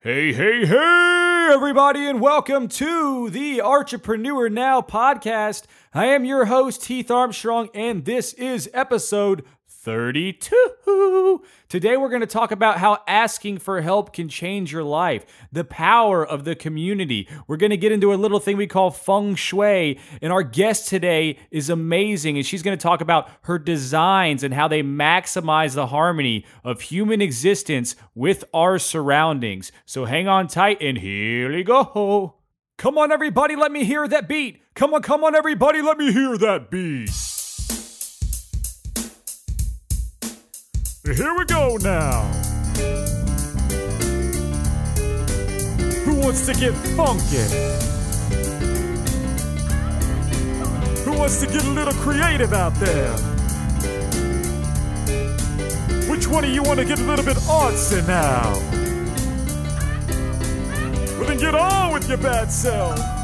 Hey, hey, hey, everybody, and welcome to the Entrepreneur Now podcast. I am your host, Heath Armstrong, and this is episode 32. Today, we're going to talk about how asking for help can change your life, the power of the community. We're going to get into a little thing we call feng shui, and our guest today is amazing, and she's going to talk about her designs and how they maximize the harmony of human existence with our surroundings. So hang on tight, and here we go. Come on, everybody, let me hear that beat. Come on, come on, everybody, let me hear that beat. Here we go now. Who wants to get funky? Who wants to get a little creative out there? Which one of you want to get a little bit artsy now? Well, then get on with your bad self.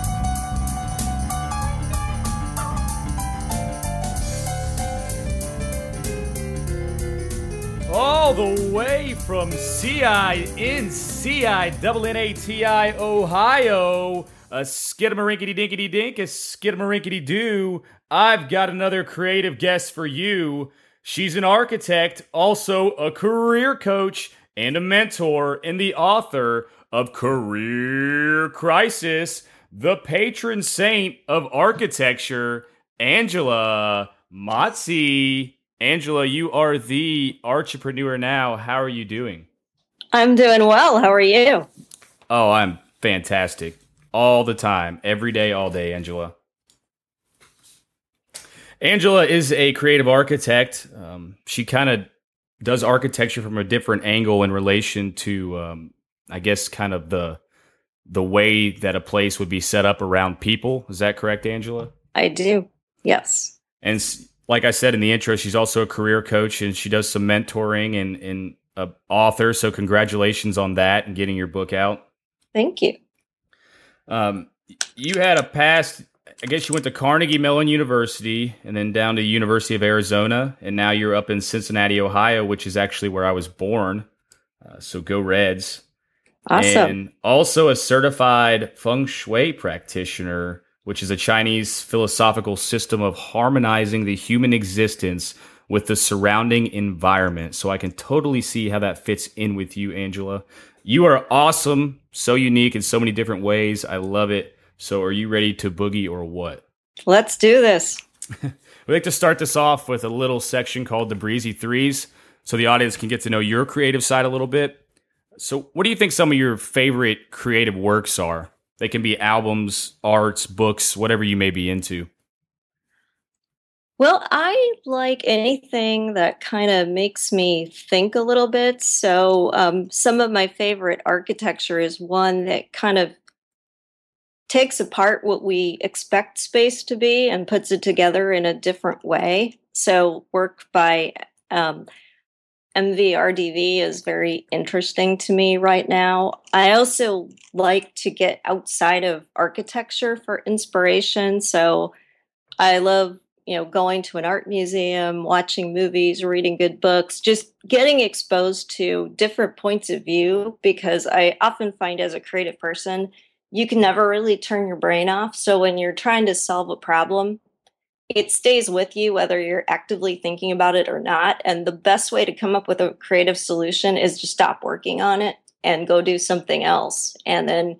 All the way from CI in CI N A T I Ohio, a skidamarinkity dinkity dink, a skidamarinkity. I've got another creative guest for you. She's an architect, also a career coach and a mentor, and the author of Career Crisis, the patron saint of architecture, Angela Mazzi. Angela, you are the entrepreneur now. How are you doing? I'm doing well. How are you? Oh, I'm fantastic. All the time, every day, all day, Angela. Angela is a creative architect. Um, she kind of does architecture from a different angle in relation to, um, I guess, kind of the the way that a place would be set up around people. Is that correct, Angela? I do. Yes. And like I said in the intro, she's also a career coach and she does some mentoring and, and a author. So congratulations on that and getting your book out. Thank you. Um, you had a past. I guess you went to Carnegie Mellon University and then down to University of Arizona, and now you're up in Cincinnati, Ohio, which is actually where I was born. Uh, so go Reds! Awesome. And also a certified feng shui practitioner which is a Chinese philosophical system of harmonizing the human existence with the surrounding environment. So I can totally see how that fits in with you, Angela. You are awesome, so unique in so many different ways. I love it. So are you ready to boogie or what? Let's do this. we like to start this off with a little section called the Breezy Threes so the audience can get to know your creative side a little bit. So, what do you think some of your favorite creative works are? They can be albums, arts, books, whatever you may be into. Well, I like anything that kind of makes me think a little bit. So, um, some of my favorite architecture is one that kind of takes apart what we expect space to be and puts it together in a different way. So, work by um, MVRDV is very interesting to me right now. I also like to get outside of architecture for inspiration. So I love, you know, going to an art museum, watching movies, reading good books, just getting exposed to different points of view because I often find as a creative person, you can never really turn your brain off. So when you're trying to solve a problem, it stays with you whether you're actively thinking about it or not. And the best way to come up with a creative solution is to stop working on it and go do something else. And then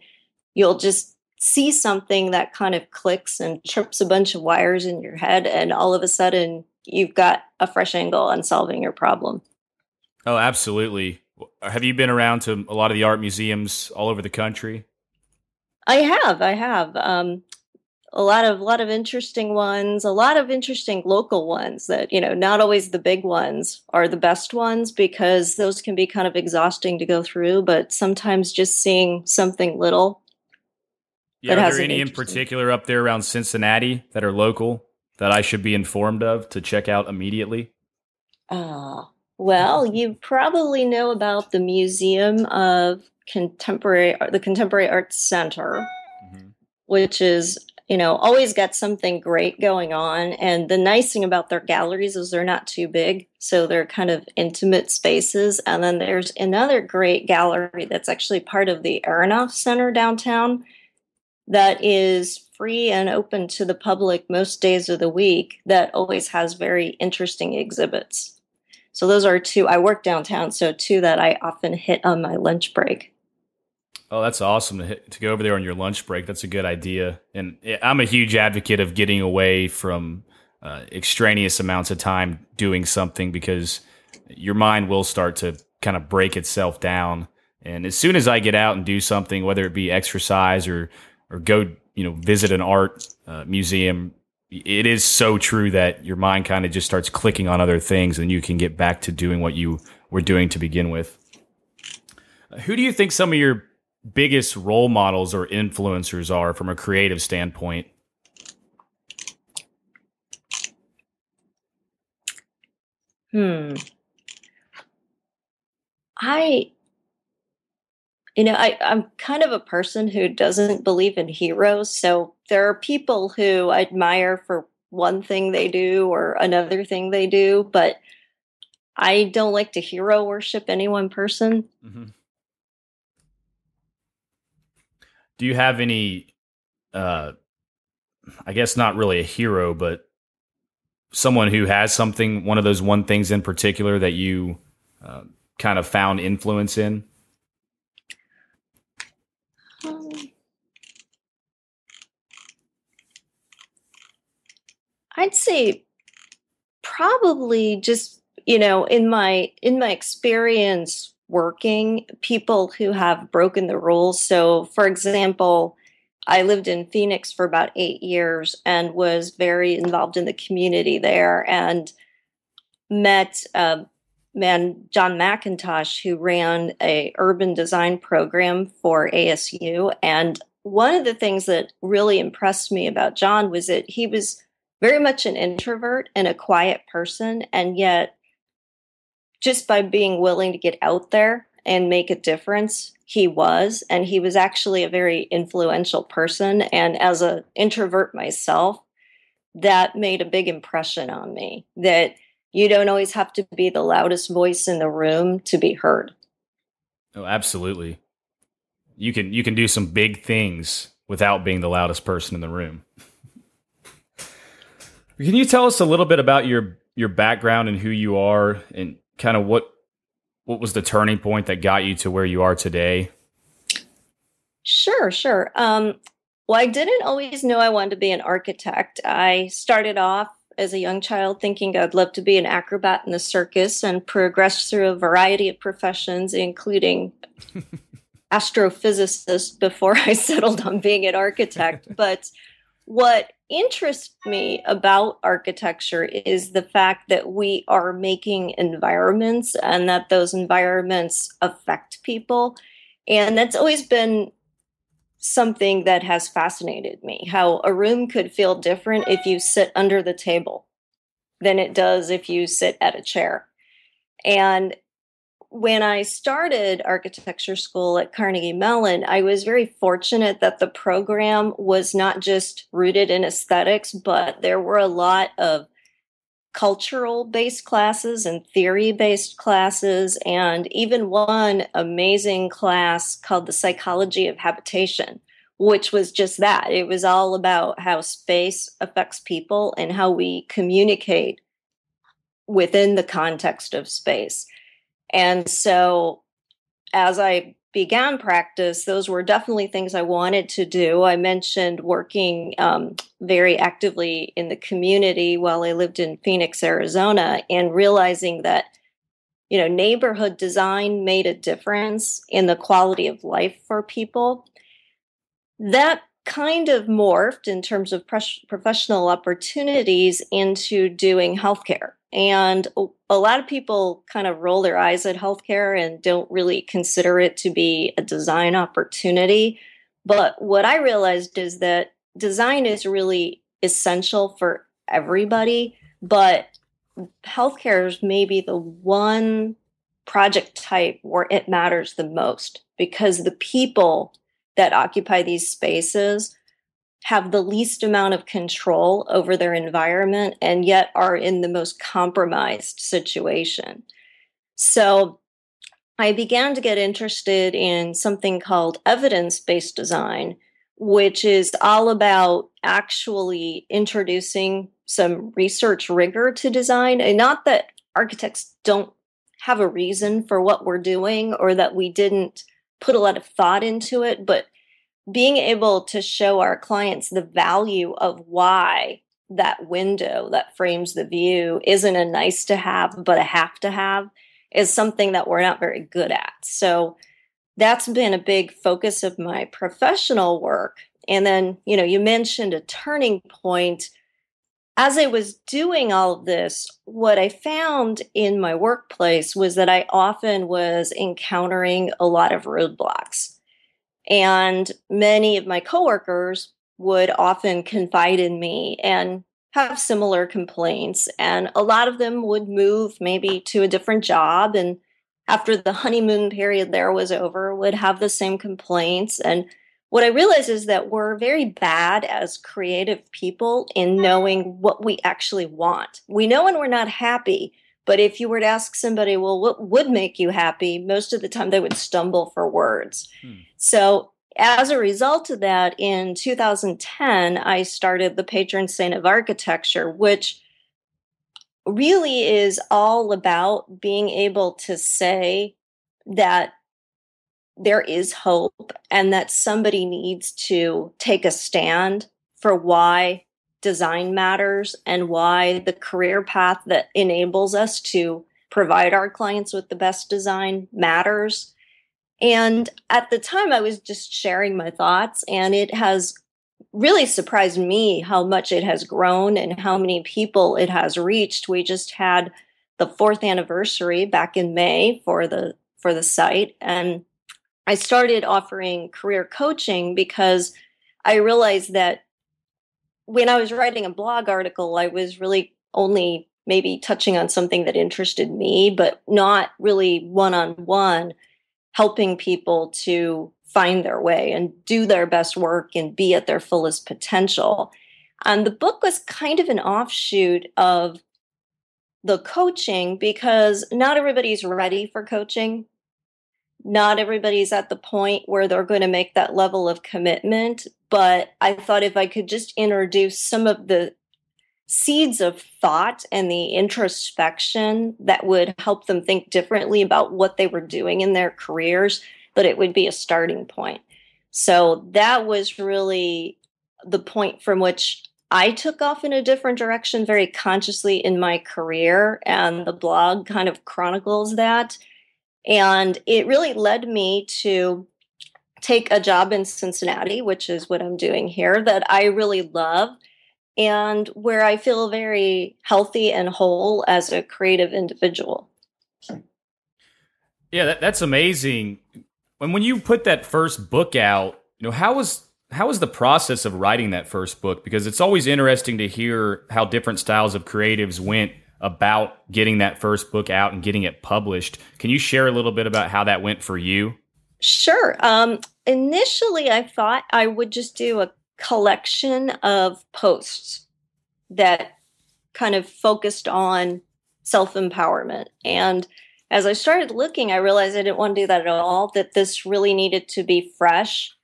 you'll just see something that kind of clicks and trips a bunch of wires in your head. And all of a sudden, you've got a fresh angle on solving your problem. Oh, absolutely. Have you been around to a lot of the art museums all over the country? I have. I have. Um, a lot of lot of interesting ones a lot of interesting local ones that you know not always the big ones are the best ones because those can be kind of exhausting to go through but sometimes just seeing something little yeah are there any in particular up there around cincinnati that are local that i should be informed of to check out immediately? Uh, well you probably know about the museum of contemporary the contemporary arts center mm-hmm. which is you know, always got something great going on. And the nice thing about their galleries is they're not too big. So they're kind of intimate spaces. And then there's another great gallery that's actually part of the Aronoff Center downtown that is free and open to the public most days of the week that always has very interesting exhibits. So those are two. I work downtown, so two that I often hit on my lunch break. Oh, that's awesome to hit, to go over there on your lunch break. That's a good idea. And I'm a huge advocate of getting away from uh, extraneous amounts of time doing something because your mind will start to kind of break itself down. And as soon as I get out and do something, whether it be exercise or or go, you know, visit an art uh, museum, it is so true that your mind kind of just starts clicking on other things, and you can get back to doing what you were doing to begin with. Who do you think some of your biggest role models or influencers are from a creative standpoint? Hmm. I, you know, I, I'm kind of a person who doesn't believe in heroes. So there are people who I admire for one thing they do or another thing they do, but I don't like to hero worship any one person. Mm-hmm. Do you have any uh I guess not really a hero, but someone who has something, one of those one things in particular that you uh, kind of found influence in? Um, I'd say probably just you know in my in my experience working, people who have broken the rules. So, for example, I lived in Phoenix for about eight years and was very involved in the community there and met a man John McIntosh who ran a urban design program for ASU and one of the things that really impressed me about John was that he was very much an introvert and a quiet person and yet just by being willing to get out there and make a difference he was and he was actually a very influential person. And as an introvert myself that made a big impression on me that you don't always have to be the loudest voice in the room to be heard. Oh absolutely. You can you can do some big things without being the loudest person in the room. Can you tell us a little bit about your your background and who you are and kind of what what was the turning point that got you to where you are today? Sure, sure. Um, well, I didn't always know I wanted to be an architect. I started off as a young child thinking I'd love to be an acrobat in the circus and progressed through a variety of professions, including astrophysicist, before I settled on being an architect. But what interests me about architecture is the fact that we are making environments and that those environments affect people. And that's always been something that has fascinated me how a room could feel different if you sit under the table than it does if you sit at a chair. And when I started architecture school at Carnegie Mellon, I was very fortunate that the program was not just rooted in aesthetics, but there were a lot of cultural based classes and theory based classes, and even one amazing class called the Psychology of Habitation, which was just that. It was all about how space affects people and how we communicate within the context of space. And so as I began practice, those were definitely things I wanted to do. I mentioned working um, very actively in the community while I lived in Phoenix, Arizona, and realizing that you know neighborhood design made a difference in the quality of life for people. That kind of morphed in terms of professional opportunities into doing healthcare and a lot of people kind of roll their eyes at healthcare and don't really consider it to be a design opportunity. But what I realized is that design is really essential for everybody, but healthcare is maybe the one project type where it matters the most because the people that occupy these spaces have the least amount of control over their environment and yet are in the most compromised situation. So I began to get interested in something called evidence based design, which is all about actually introducing some research rigor to design. And not that architects don't have a reason for what we're doing or that we didn't put a lot of thought into it, but being able to show our clients the value of why that window that frames the view isn't a nice to have, but a have to have is something that we're not very good at. So that's been a big focus of my professional work. And then, you know, you mentioned a turning point. As I was doing all of this, what I found in my workplace was that I often was encountering a lot of roadblocks. And many of my coworkers would often confide in me and have similar complaints. And a lot of them would move maybe to a different job. And after the honeymoon period there was over, would have the same complaints. And what I realized is that we're very bad as creative people in knowing what we actually want. We know when we're not happy, but if you were to ask somebody, well, what would make you happy? Most of the time they would stumble for words. Hmm. So as a result of that, in 2010, I started the patron saint of architecture, which really is all about being able to say that there is hope and that somebody needs to take a stand for why design matters and why the career path that enables us to provide our clients with the best design matters and at the time, I was just sharing my thoughts, and it has really surprised me how much it has grown and how many people it has reached. We just had the fourth anniversary back in May for the for the site, and I started offering career coaching because I realized that when I was writing a blog article, I was really only maybe touching on something that interested me, but not really one on one helping people to find their way and do their best work and be at their fullest potential. And the book was kind of an offshoot of the coaching because not everybody's ready for coaching. Not everybody's at the point where they're going to make that level of commitment. But I thought if I could just introduce some of the seeds of thought and the introspection that would help them think differently about what they were doing in their careers, but it would be a starting point. So that was really the point from which I took off in a different direction very consciously in my career. And the blog kind of chronicles that. And it really led me to take a job in Cincinnati, which is what I'm doing here, that I really love and where I feel very healthy and whole as a creative individual. Yeah, that, that's amazing. When when you put that first book out, you know how was how was the process of writing that first book? Because it's always interesting to hear how different styles of creatives went about getting that first book out and getting it published. Can you share a little bit about how that went for you? Sure. Um, initially, I thought I would just do a collection of posts that kind of focused on self empowerment. And as I started looking, I realized I didn't want to do that at all, that this really needed to be fresh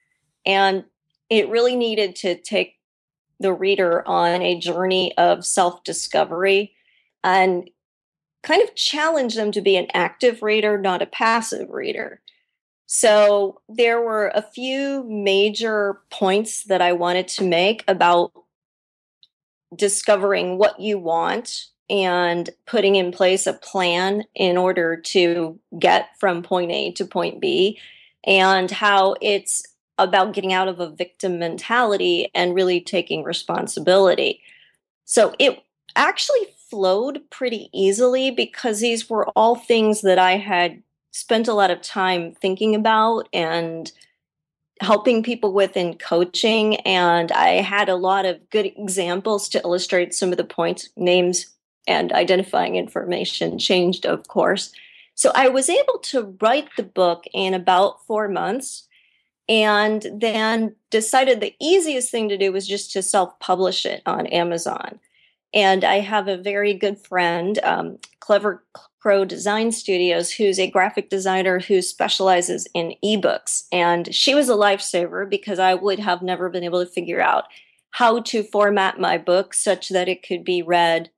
and it really needed to take the reader on a journey of self discovery and kind of challenge them to be an active reader, not a passive reader. So there were a few major points that I wanted to make about discovering what you want and putting in place a plan in order to get from point A to point B, and how it's about getting out of a victim mentality and really taking responsibility. So it actually flowed pretty easily because these were all things that I had spent a lot of time thinking about and helping people with in coaching. And I had a lot of good examples to illustrate some of the points, names, and identifying information changed, of course. So I was able to write the book in about four months. and then decided the easiest thing to do was just to self publish it on Amazon. And I have a very good friend, um, Clever Crow Design Studios, who's a graphic designer who specializes in ebooks. And she was a lifesaver because I would have never been able to figure out how to format my book such that it could be read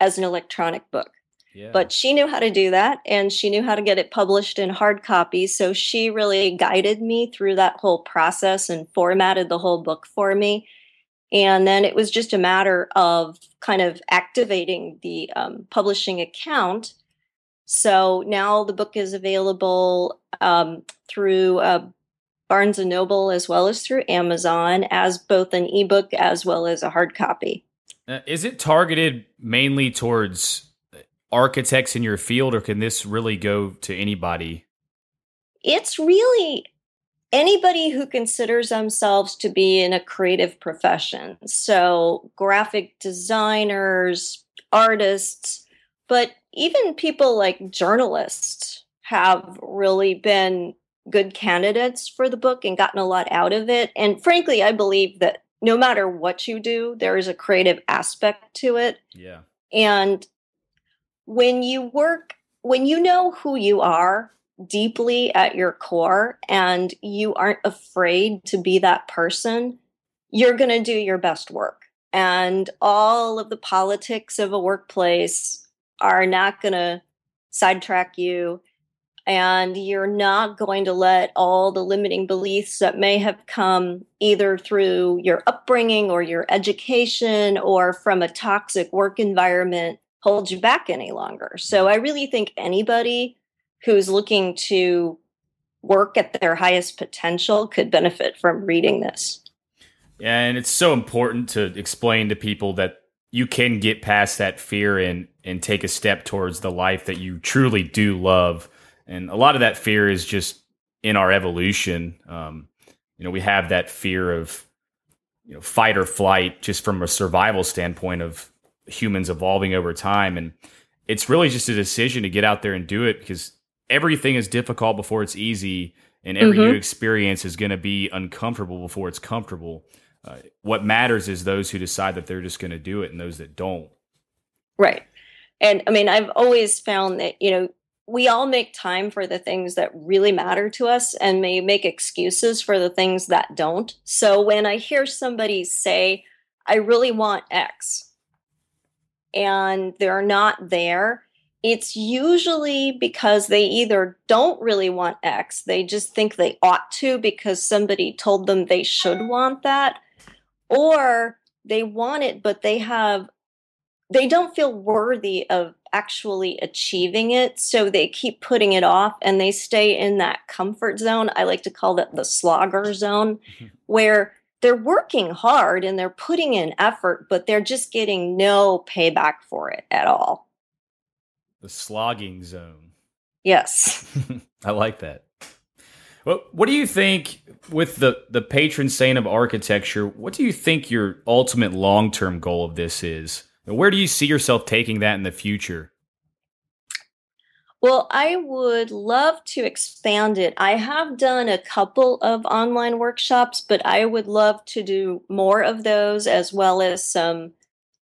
as an electronic book. Yeah. But she knew how to do that and she knew how to get it published in hard copy. So she really guided me through that whole process and formatted the whole book for me. And then it was just a matter of kind of activating the um, publishing account. So now the book is available um, through uh, Barnes and Noble as well as through Amazon as both an ebook as well as a hard copy. Uh, is it targeted mainly towards architects in your field, or can this really go to anybody? It's really anybody who considers themselves to be in a creative profession. So, graphic designers, artists, but even people like journalists have really been good candidates for the book and gotten a lot out of it. And frankly, I believe that no matter what you do, there is a creative aspect to it. Yeah. And when you work, when you know who you are deeply at your core and you aren't afraid to be that person, you're going to do your best work. And all of the politics of a workplace are not going to sidetrack you. And you're not going to let all the limiting beliefs that may have come either through your upbringing or your education or from a toxic work environment hold you back any longer. So I really think anybody who's looking to work at their highest potential could benefit from reading this. Yeah, and it's so important to explain to people that you can get past that fear and and take a step towards the life that you truly do love. And a lot of that fear is just in our evolution. Um, you know, we have that fear of you know fight or flight just from a survival standpoint of humans evolving over time. And it's really just a decision to get out there and do it because everything is difficult before it's easy, and every mm-hmm. new experience is going to be uncomfortable before it's comfortable. Uh, what matters is those who decide that they're just going to do it and those that don't. Right. And I mean, I've always found that, you know, we all make time for the things that really matter to us and may make excuses for the things that don't. So when I hear somebody say, I really want X, and they're not there, it's usually because they either don't really want X, they just think they ought to because somebody told them they should want that, or they want it, but they have, they don't feel worthy of actually achieving it. So they keep putting it off and they stay in that comfort zone. I like to call that the slogger zone, where they're working hard and they're putting in effort, but they're just getting no payback for it at all. The slogging zone. Yes. I like that. Well, what do you think with the the patron saint of architecture? What do you think your ultimate long term goal of this is? Where do you see yourself taking that in the future? Well, I would love to expand it. I have done a couple of online workshops, but I would love to do more of those as well as some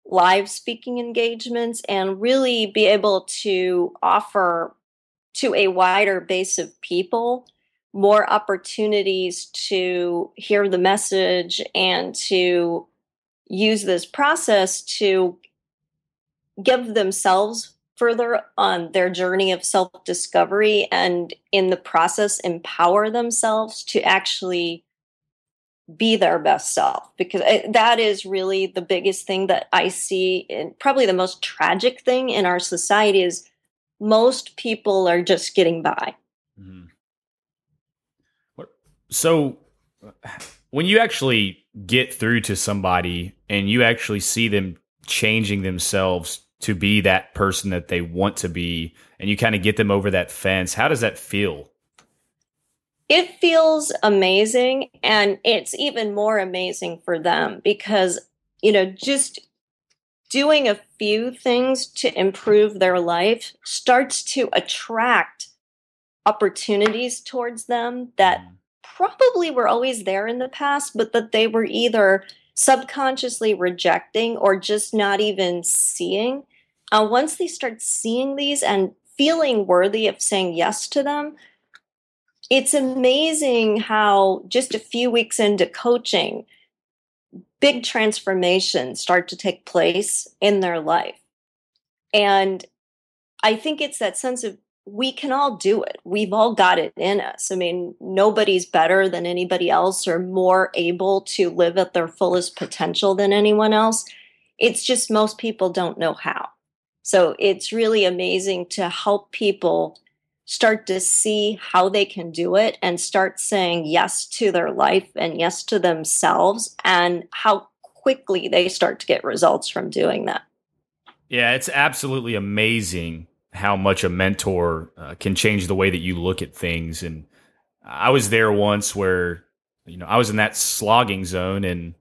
live speaking engagements and really be able to offer to a wider base of people more opportunities to hear the message and to use this process to give themselves further on their journey of self discovery and in the process empower themselves to actually be their best self because that is really the biggest thing that i see and probably the most tragic thing in our society is most people are just getting by mm-hmm. so when you actually get through to somebody and you actually see them changing themselves to be that person that they want to be and you kind of get them over that fence how does that feel it feels amazing and it's even more amazing for them because you know just doing a few things to improve their life starts to attract opportunities towards them that mm. probably were always there in the past, but that they were either subconsciously rejecting or just not even seeing. Uh, once they start seeing these and feeling worthy of saying yes to them, it's amazing how just a few weeks into coaching, big transformations start to take place in their life. And I think it's that sense of we can all do it. We've all got it in us. I mean, nobody's better than anybody else or more able to live at their fullest potential than anyone else. It's just most people don't know how. So it's really amazing to help people start to see how they can do it and start saying yes to their life and yes to themselves and how quickly they start to get results from doing that. Yeah, it's absolutely amazing how much a mentor uh, can change the way that you look at things. And I was there once where, you know, I was in that slogging zone and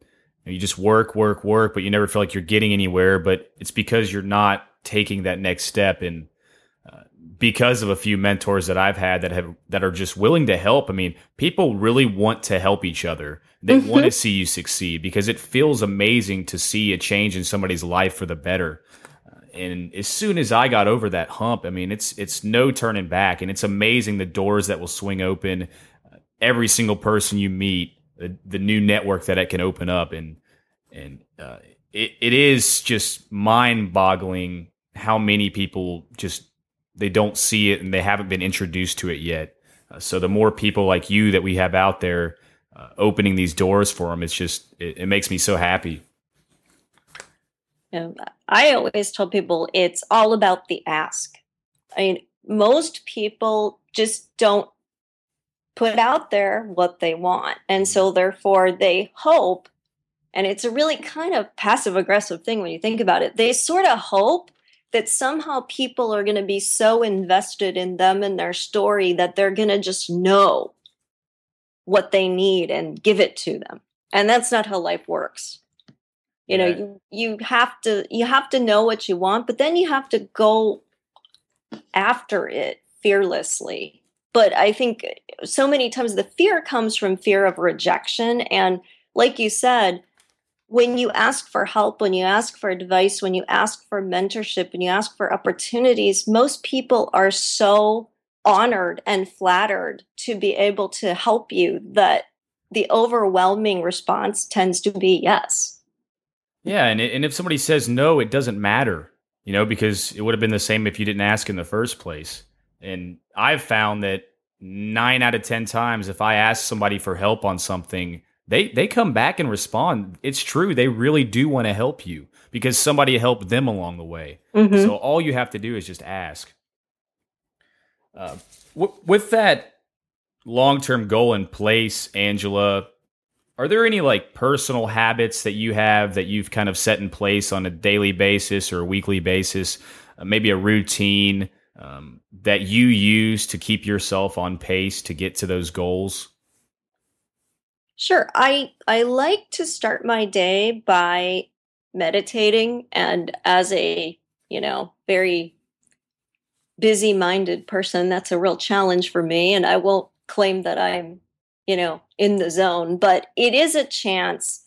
you just work, work, work, but you never feel like you're getting anywhere. But it's because you're not taking that next step. And because of a few mentors that I've had that have that are just willing to help. I mean, people really want to help each other. They mm-hmm. want to see you succeed because it feels amazing to see a change in somebody's life for the better and as soon as I got over that hump, I mean, it's it's no turning back, and it's amazing the doors that will swing open. Uh, every single person you meet, the, the, new network that it can open up, and and uh, it it is just mind boggling how many people just they don't see it and they haven't been introduced to it yet. Uh, so the more people like you that we have out there uh, opening these doors for them, it's just it, it makes me so happy. I always tell people it's all about the ask. I mean, most people just don't put out there what they want. And so, therefore, they hope, and it's a really kind of passive aggressive thing when you think about it. They sort of hope that somehow people are going to be so invested in them and their story that they're going to just know what they need and give it to them. And that's not how life works. You know you you have to you have to know what you want but then you have to go after it fearlessly. But i think so many times the fear comes from fear of rejection. And like you said when you ask for help when you ask for advice when you ask for mentorship and you ask for opportunities most people are so honored and flattered to be able to help you that the overwhelming response tends to be yes yeah, and and if somebody says no, it doesn't matter, you know, because it would have been the same if you didn't ask in the first place. And I've found that nine out of ten times, if I ask somebody for help on something, they they come back and respond. It's true, they really do want to help you because somebody helped them along the way. Mm-hmm. So all you have to do is just ask. Uh, w- with that long term goal in place, Angela, are there any like personal habits that you have that you've kind of set in place on a daily basis or a weekly basis? Uh, maybe a routine um, that you use to keep yourself on pace to get to those goals? Sure. I I like to start my day by meditating and as a, you know, very busy minded person, that's a real challenge for me and I won't claim that I'm you know, in the zone, but it is a chance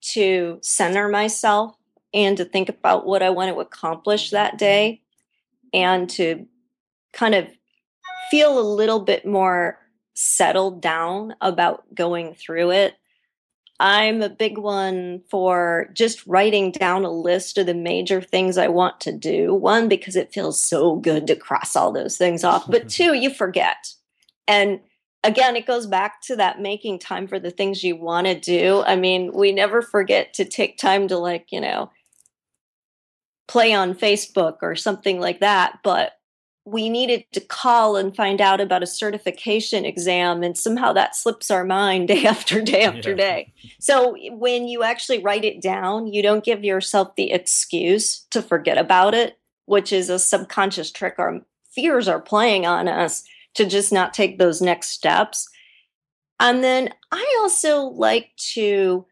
to center myself and to think about what I want to accomplish that day and to kind of feel a little bit more settled down about going through it. I'm a big one for just writing down a list of the major things I want to do. One, because it feels so good to cross all those things off, but two, you forget. And again, it goes back to that making time for the things you want to do. I mean, we never forget to take time to, like, you know, play on Facebook or something like that. But we needed to call and find out about a certification exam, and somehow that slips our mind day after day after yeah. day. So when you actually write it down, you don't give yourself the excuse to forget about it, which is a subconscious trick our fears are playing on us to just not take those next steps. And then I also like to,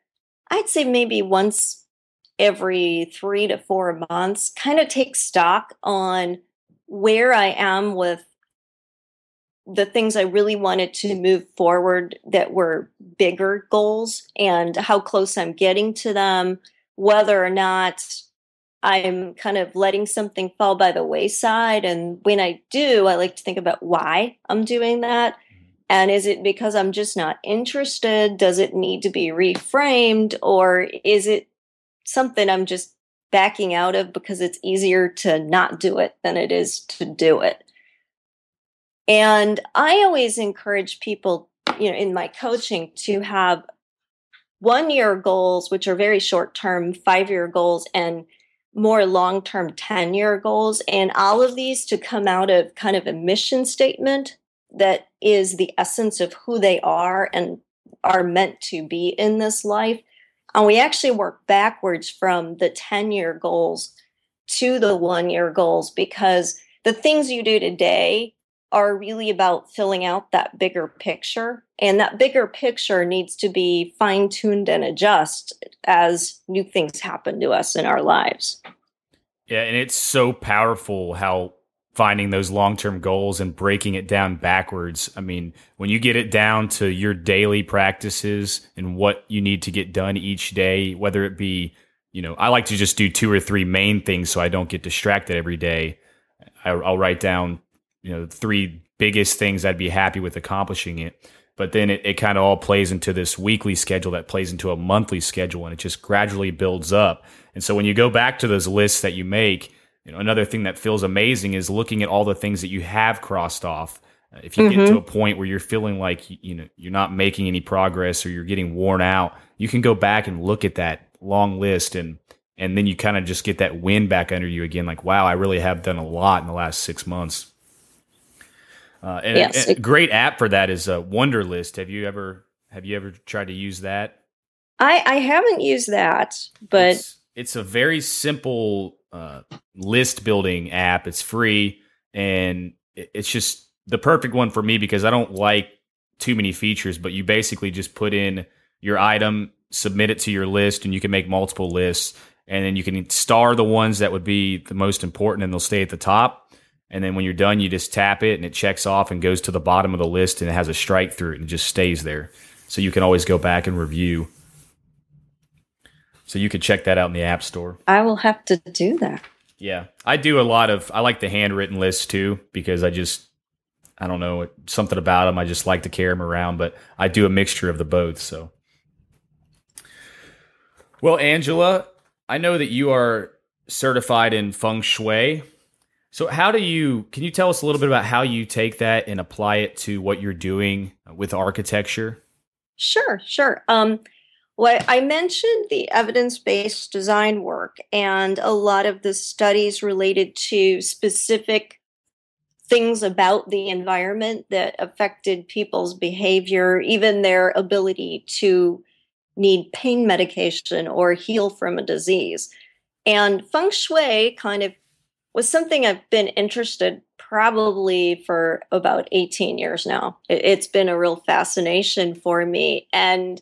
I'd say maybe once every three to four months, kind of take stock on where I am with the things I really wanted to move forward that were bigger goals and how close I'm getting to them, whether or not I'm kind of letting something fall by the wayside. And when I do, I like to think about why I'm doing that. Mm-hmm. And is it because I'm just not interested? Does it need to be reframed? Or is it something I'm just backing out of because it's easier to not do it than it is to do it? And I always encourage people, you know, in my coaching to have one year goals, which are very short term, five year goals, and more long term 10 year goals. And all of these to come out of kind of a mission statement that is the essence of who they are and are meant to be in this life. And we actually work backwards from the 10 year goals to the one year goals because the things you do today are really about filling out that bigger picture. And that bigger picture needs to be fine tuned and adjust as new things happen to us in our lives. Yeah, and it's so powerful how finding those long term goals and breaking it down backwards. I mean, when you get it down to your daily practices and what you need to get done each day, whether it be, you know, I like to just do two or three main things so I don't get distracted every day. I, I'll write down you know three biggest things I'd be happy with accomplishing it. But then it, it kind of all plays into this weekly schedule that plays into a monthly schedule and it just gradually builds up. And so when you go back to those lists that you make, you know, another thing that feels amazing is looking at all the things that you have crossed off. Uh, if you mm-hmm. get to mm-hmm. a point where you're feeling like you know you're not making any progress or you're getting worn out, you can go back and look at that long list and and then you kind of just get that wind back under you again like wow, I really have done a lot in the last 6 months. Uh, and yes. a, a, great app for that is a uh, Wunderlist. Have you ever have you ever tried to use that? I I haven't used that, but it's, it's a very simple uh, list building app. It's free and it's just the perfect one for me because I don't like too many features. But you basically just put in your item, submit it to your list, and you can make multiple lists. And then you can star the ones that would be the most important, and they'll stay at the top and then when you're done, you just tap it and it checks off and goes to the bottom of the list and it has a strike through it and it just stays there. So you can always go back and review. So you could check that out in the App Store. I will have to do that. Yeah. I do a lot of, I like the handwritten lists too because I just, I don't know, something about them. I just like to carry them around, but I do a mixture of the both. So, well, Angela, I know that you are certified in feng shui. So, how do you, can you tell us a little bit about how you take that and apply it to what you're doing with architecture? Sure, sure. Um, well, I mentioned the evidence based design work and a lot of the studies related to specific things about the environment that affected people's behavior, even their ability to need pain medication or heal from a disease. And feng shui kind of was something I've been interested probably for about 18 years now. It's been a real fascination for me. And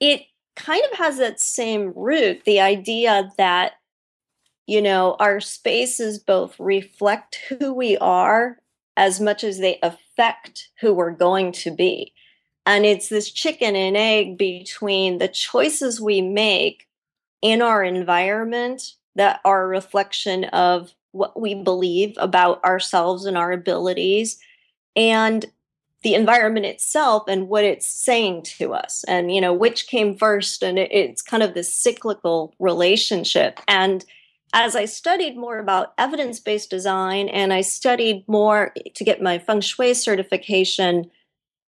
it kind of has that same root the idea that, you know, our spaces both reflect who we are as much as they affect who we're going to be. And it's this chicken and egg between the choices we make in our environment that are a reflection of what we believe about ourselves and our abilities and the environment itself and what it's saying to us. And you know which came first and it's kind of this cyclical relationship. And as i studied more about evidence-based design and i studied more to get my feng shui certification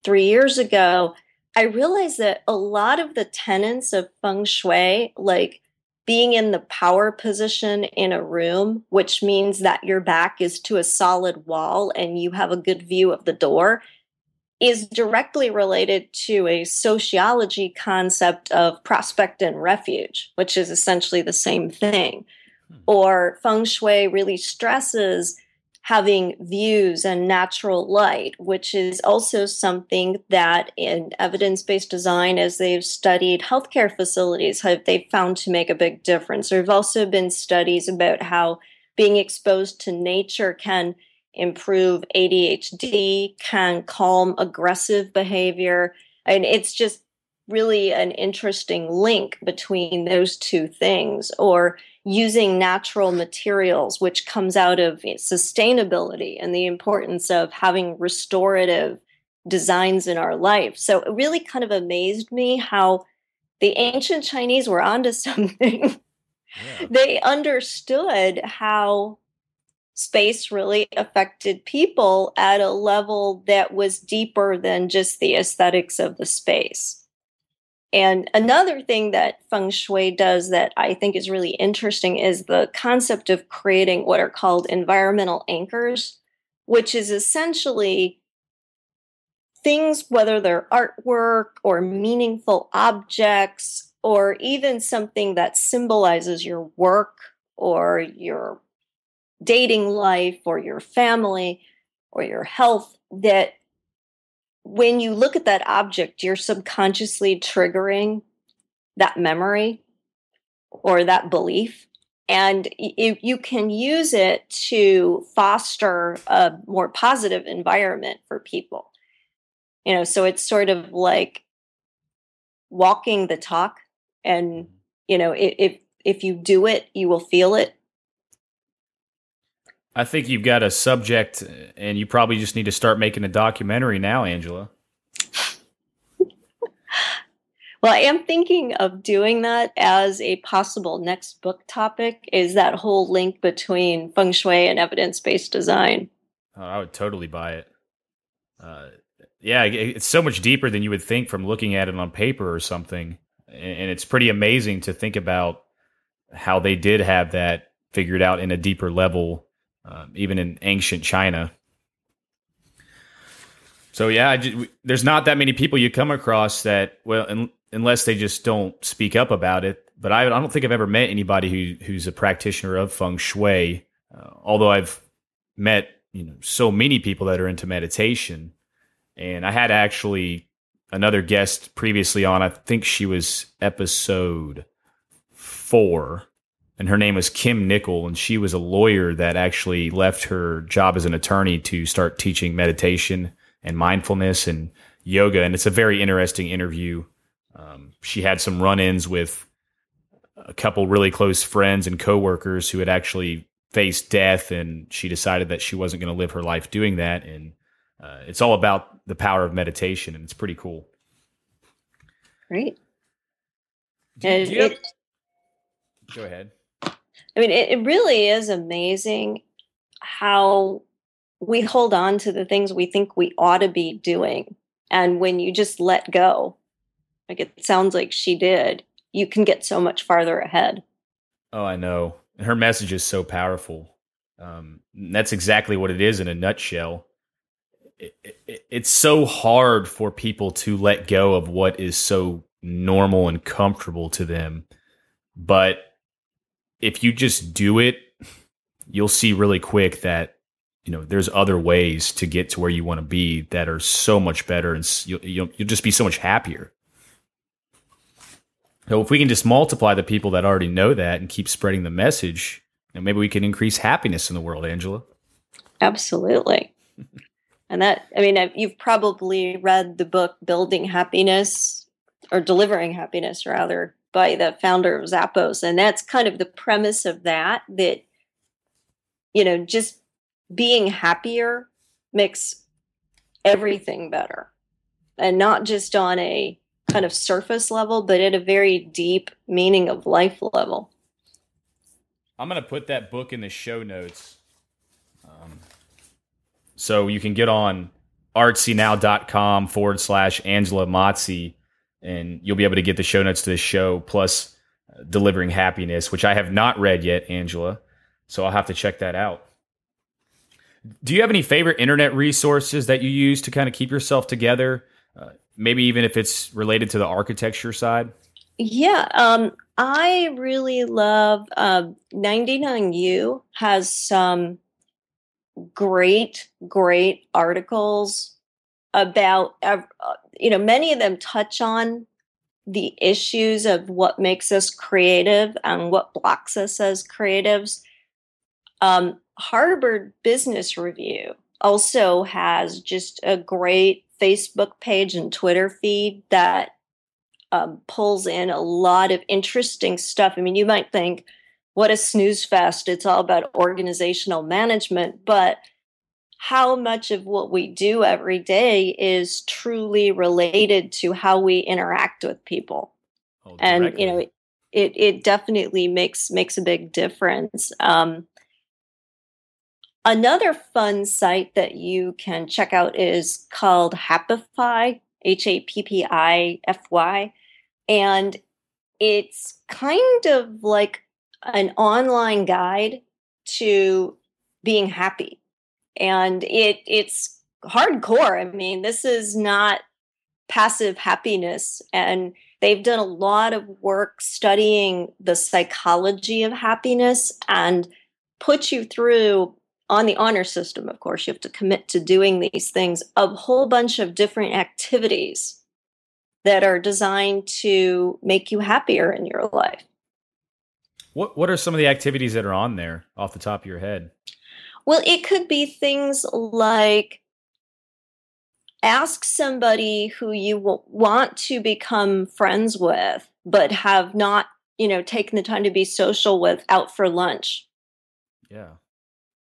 3 years ago i realized that a lot of the tenets of feng shui like being in the power position in a room, which means that your back is to a solid wall and you have a good view of the door, is directly related to a sociology concept of prospect and refuge, which is essentially the same thing. Hmm. Or feng shui really stresses having views and natural light, which is also something that in evidence-based design, as they've studied healthcare facilities, have they found to make a big difference. There have also been studies about how being exposed to nature can improve ADHD, can calm aggressive behavior. And it's just really an interesting link between those two things. Or using natural materials, which comes out of sustainability and the importance of having restorative designs in our life. So it really kind of amazed me how the ancient Chinese were onto something. Yeah. they understood how space really affected people at a level that was deeper than just the aesthetics of the space. And another thing that feng shui does that I think is really interesting is the concept of creating what are called environmental anchors, which is essentially things, whether they're artwork or meaningful objects, or even something that symbolizes your work or your dating life or your family or your health, that when you look at that object, you're subconsciously triggering that memory or that belief. And you can use it to foster a more positive environment for people. You know, so it's sort of like walking the talk. And, you know, if, if you do it, you will feel it. I think you've got a subject, and you probably just need to start making a documentary now, Angela. well, I am thinking of doing that as a possible next book topic. Is that whole link between feng shui and evidence based design? Oh, I would totally buy it. Uh, yeah, it's so much deeper than you would think from looking at it on paper or something, and it's pretty amazing to think about how they did have that figured out in a deeper level um, even in ancient China. So yeah, just, there's not that many people you come across that well, un, unless they just don't speak up about it. But I, I, don't think I've ever met anybody who who's a practitioner of feng shui. Uh, although I've met you know so many people that are into meditation, and I had actually another guest previously on. I think she was episode four and her name was Kim Nickel, and she was a lawyer that actually left her job as an attorney to start teaching meditation and mindfulness and yoga. And it's a very interesting interview. Um, she had some run-ins with a couple really close friends and coworkers who had actually faced death, and she decided that she wasn't going to live her life doing that. And uh, it's all about the power of meditation, and it's pretty cool. Great. Do, do have, go ahead. I mean, it, it really is amazing how we hold on to the things we think we ought to be doing. And when you just let go, like it sounds like she did, you can get so much farther ahead. Oh, I know. Her message is so powerful. Um, that's exactly what it is in a nutshell. It, it, it's so hard for people to let go of what is so normal and comfortable to them. But if you just do it, you'll see really quick that you know there's other ways to get to where you want to be that are so much better, and you'll, you'll you'll just be so much happier. So if we can just multiply the people that already know that and keep spreading the message, maybe we can increase happiness in the world, Angela. Absolutely. and that, I mean, you've probably read the book Building Happiness or Delivering Happiness, rather, by the founder of Zappos. And that's kind of the premise of that, that, you know, just being happier makes everything better. And not just on a kind of surface level, but at a very deep meaning of life level. I'm going to put that book in the show notes. Um, so you can get on artsynow.com forward slash Angela Mazzi and you'll be able to get the show notes to this show plus uh, delivering happiness which i have not read yet angela. So i'll have to check that out. Do you have any favorite internet resources that you use to kind of keep yourself together? Uh, maybe even if it's related to the architecture side? Yeah um, i really love uh, 99u has some great great articles about uh, you know many of them touch on the issues of what makes us creative and what blocks us as creatives um, Harvard Business Review also has just a great Facebook page and Twitter feed that um, pulls in a lot of interesting stuff. I mean, you might think, what a snooze fest. It's all about organizational management. But how much of what we do every day is truly related to how we interact with people? Oh, and, you know, it, it, it definitely makes makes a big difference. Um, another fun site that you can check out is called Happify, H A P P I F Y and it's kind of like an online guide to being happy and it it's hardcore i mean this is not passive happiness and they've done a lot of work studying the psychology of happiness and put you through on the honor system of course you have to commit to doing these things a whole bunch of different activities that are designed to make you happier in your life. What what are some of the activities that are on there off the top of your head? Well, it could be things like ask somebody who you want to become friends with but have not, you know, taken the time to be social with out for lunch. Yeah.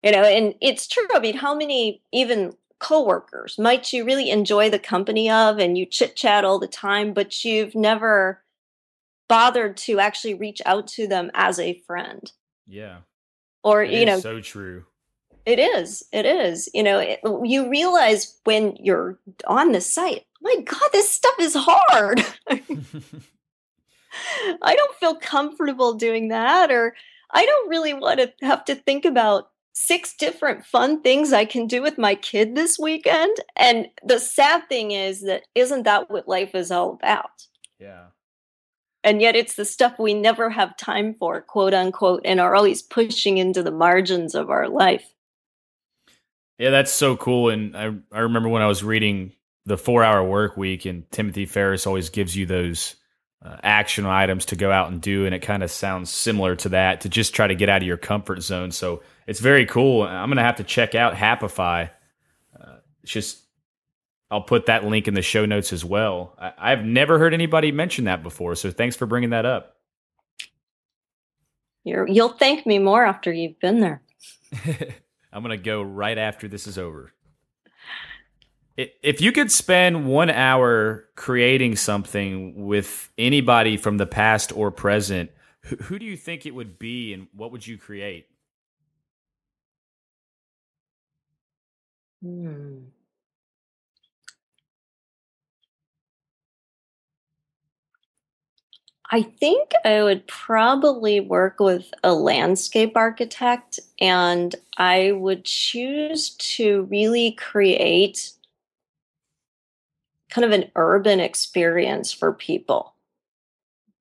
You know, and it's true. I mean, how many even coworkers might you really enjoy the company of and you chit chat all the time, but you've never bothered to actually reach out to them as a friend. Yeah. Or, it you know, so true. It is. It is. You know, it, you realize when you're on the site, my God, this stuff is hard. I don't feel comfortable doing that, or I don't really want to have to think about six different fun things I can do with my kid this weekend. And the sad thing is that isn't that what life is all about? Yeah. And yet it's the stuff we never have time for, quote unquote, and are always pushing into the margins of our life. Yeah, that's so cool. And I, I remember when I was reading the four hour work week, and Timothy Ferriss always gives you those uh, action items to go out and do. And it kind of sounds similar to that to just try to get out of your comfort zone. So it's very cool. I'm gonna have to check out Happify. Uh, it's just I'll put that link in the show notes as well. I, have never heard anybody mention that before, so thanks for bringing that up. You're, you'll thank me more after you've been there. I'm gonna go right after this is over. If you could spend one hour creating something with anybody from the past or present, who do you think it would be, and what would you create? Hmm. I think I would probably work with a landscape architect and I would choose to really create kind of an urban experience for people.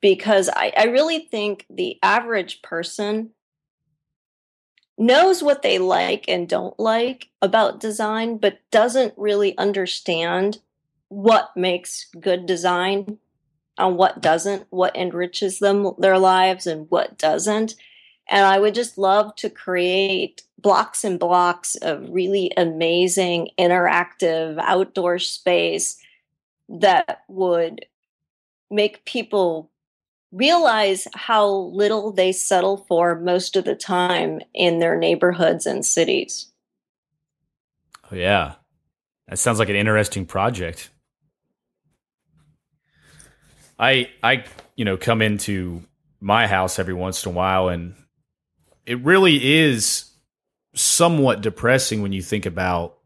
Because I, I really think the average person knows what they like and don't like about design, but doesn't really understand what makes good design and what doesn't, what enriches them their lives and what doesn't. And I would just love to create blocks and blocks of really amazing interactive outdoor space that would make people realize how little they settle for most of the time in their neighborhoods and cities. Oh, yeah. That sounds like an interesting project. I I you know come into my house every once in a while and it really is somewhat depressing when you think about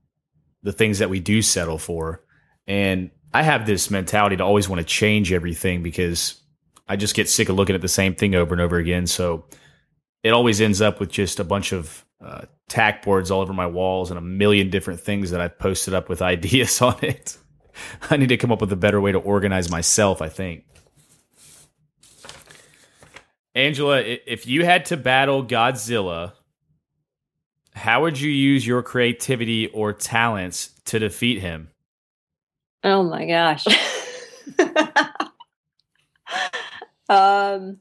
the things that we do settle for. And I have this mentality to always want to change everything because I just get sick of looking at the same thing over and over again. So it always ends up with just a bunch of uh, tack boards all over my walls and a million different things that I've posted up with ideas on it. I need to come up with a better way to organize myself, I think. Angela, if you had to battle Godzilla, how would you use your creativity or talents to defeat him? Oh my gosh. Um,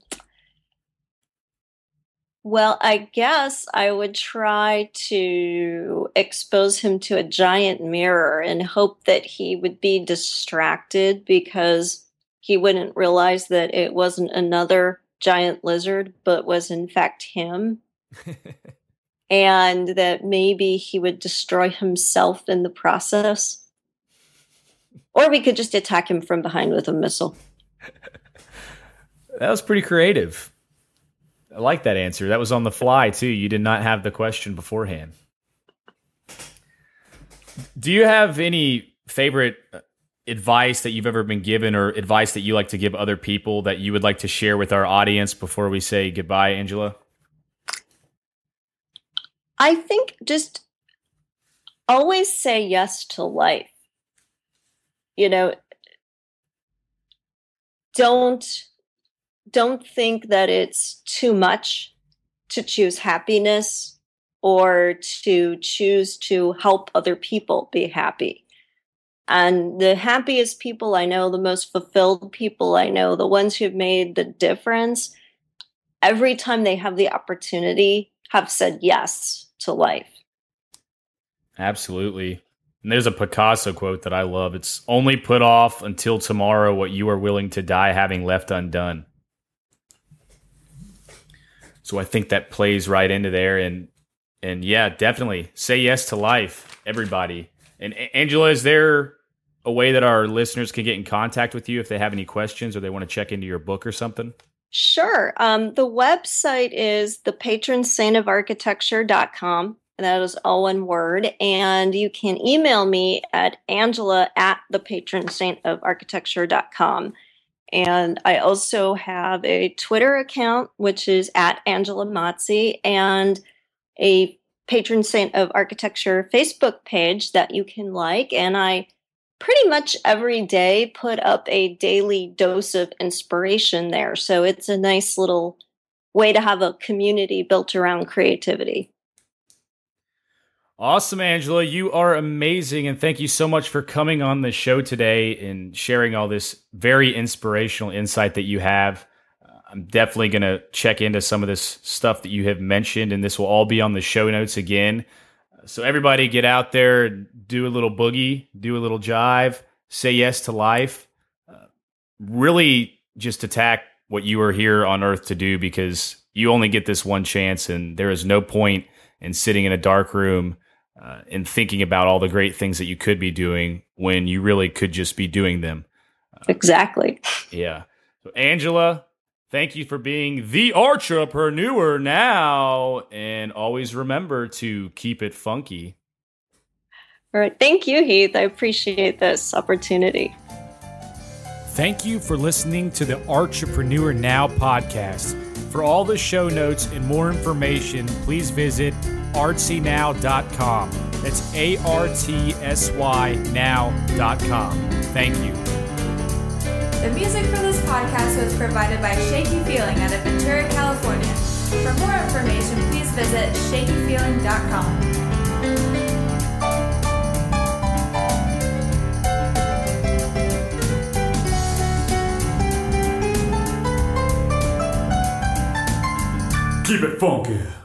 Well, I guess I would try to expose him to a giant mirror and hope that he would be distracted because he wouldn't realize that it wasn't another giant lizard, but was in fact him. and that maybe he would destroy himself in the process. Or we could just attack him from behind with a missile. that was pretty creative. I like that answer. That was on the fly too. You did not have the question beforehand. Do you have any favorite uh, advice that you've ever been given or advice that you like to give other people that you would like to share with our audience before we say goodbye, Angela? I think just always say yes to life. You know, don't don't think that it's too much to choose happiness or to choose to help other people be happy. And the happiest people I know, the most fulfilled people I know, the ones who've made the difference, every time they have the opportunity, have said yes to life. Absolutely. And there's a Picasso quote that I love. It's only put off until tomorrow what you are willing to die having left undone. So I think that plays right into there and and yeah, definitely say yes to life, everybody. And Angela, is there a way that our listeners can get in contact with you if they have any questions or they want to check into your book or something? Sure. Um, the website is the patron saint of architecture.com. And that is all one word. And you can email me at angela at the And I also have a Twitter account, which is at Angela Mazzi, and a patron saint of architecture Facebook page that you can like. And I pretty much every day put up a daily dose of inspiration there. So it's a nice little way to have a community built around creativity. Awesome, Angela. You are amazing. And thank you so much for coming on the show today and sharing all this very inspirational insight that you have. Uh, I'm definitely going to check into some of this stuff that you have mentioned, and this will all be on the show notes again. So, everybody get out there, do a little boogie, do a little jive, say yes to life. Uh, really just attack what you are here on earth to do because you only get this one chance, and there is no point in sitting in a dark room uh, and thinking about all the great things that you could be doing when you really could just be doing them. Uh, exactly. Yeah. So, Angela, thank you for being the entrepreneur now. And always remember to keep it funky. All right. Thank you, Heath. I appreciate this opportunity. Thank you for listening to the Entrepreneur Now podcast. For all the show notes and more information, please visit artsynow.com. That's A R T S Y now.com. Thank you. The music for this podcast was provided by Shaky Feeling out of Ventura, California. For more information, please visit shakyfeeling.com. Keep it funky.